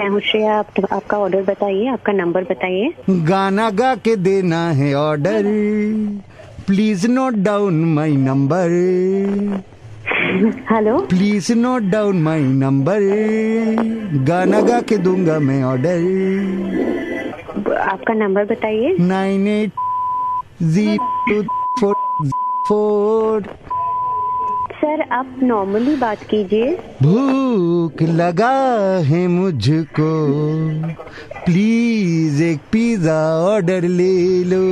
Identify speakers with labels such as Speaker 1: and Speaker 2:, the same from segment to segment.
Speaker 1: हूँ श्रेया आप, आपका ऑर्डर बताइए आपका नंबर बताइए।
Speaker 2: गाना गा के देना है order please note down my number
Speaker 1: hello
Speaker 2: please note down my number गाना गा के दूँगा मैं ऑर्डर
Speaker 1: आपका नंबर बताइए।
Speaker 2: Nine eight zero four four
Speaker 1: sir आप नॉर्मली बात कीजिए।
Speaker 2: भूख लगा है मुझको। प्लीज़ एक पिज्जा ऑर्डर ले लो।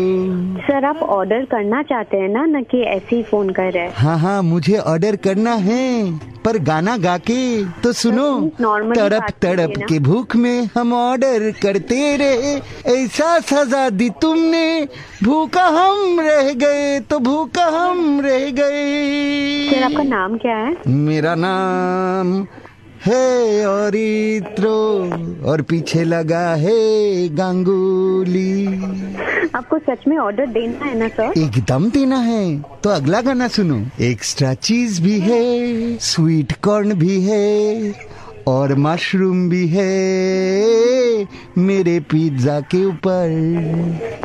Speaker 1: सर आप ऑर्डर करना चाहते हैं ना न कि ऐसे ही फ़ोन कर रहे हैं?
Speaker 2: हाँ हाँ मुझे ऑर्डर करना है पर गाना गा के तो सुनो। तड़प तड़प के भूख में हम ऑर्डर करते रहे। ऐसा सजा दी तुमने। भूखा हम रह गए तो भूखा हम रह
Speaker 1: सर
Speaker 2: गए
Speaker 1: आपका नाम क्या है?
Speaker 2: मेरा नाम है और इत्रो और पीछे लगा है गांगुली।
Speaker 1: आपको सच में ऑर्डर देना है ना सर
Speaker 2: एकदम देना है। तो अगला गाना सुनो। एक्स्ट्रा चीज़ भी है स्वीट कॉर्न भी है और मशरूम भी है मेरे पिज्जा के ऊपर।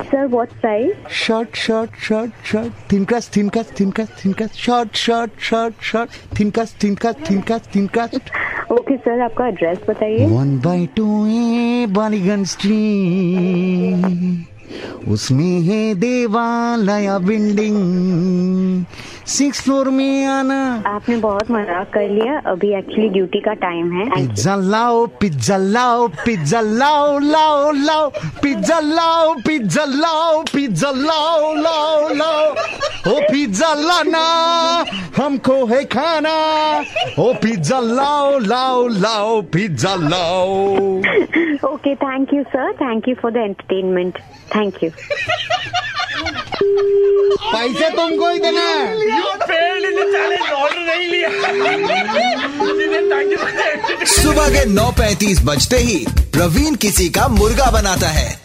Speaker 1: Sir what size
Speaker 2: short short short short thin crust thin crust thin crust thin crust short short short short thin crust thin crust thin crust thin crust
Speaker 1: okay sir आपका address बताइए।
Speaker 2: One by two A Ballygunge street उसमें है देवालया building six floor में आना.
Speaker 1: आपने बहुत मज़ाक कर लिया. अभी एक्चुअली ड्यूटी का टाइम है.
Speaker 2: पिज्जा लाओ पिज्जा लाओ पिज्जा लाओ लाओ लाओ. पिज्जा लाओ पिज्जा लाओ पिज्जा लाओ लाओ लाओ. ओ पिज्जा लाना हमको है खाना। ओ पिज्जा लाओ लाओ लाओ पिज्जा लाओ।
Speaker 1: Okay thank you sir thank you for the entertainment thank you
Speaker 2: पैसे तुमको ही देना है।
Speaker 3: सुबह के 9:35 बजते ही प्रवीण किसी का मुर्गा बनाता है।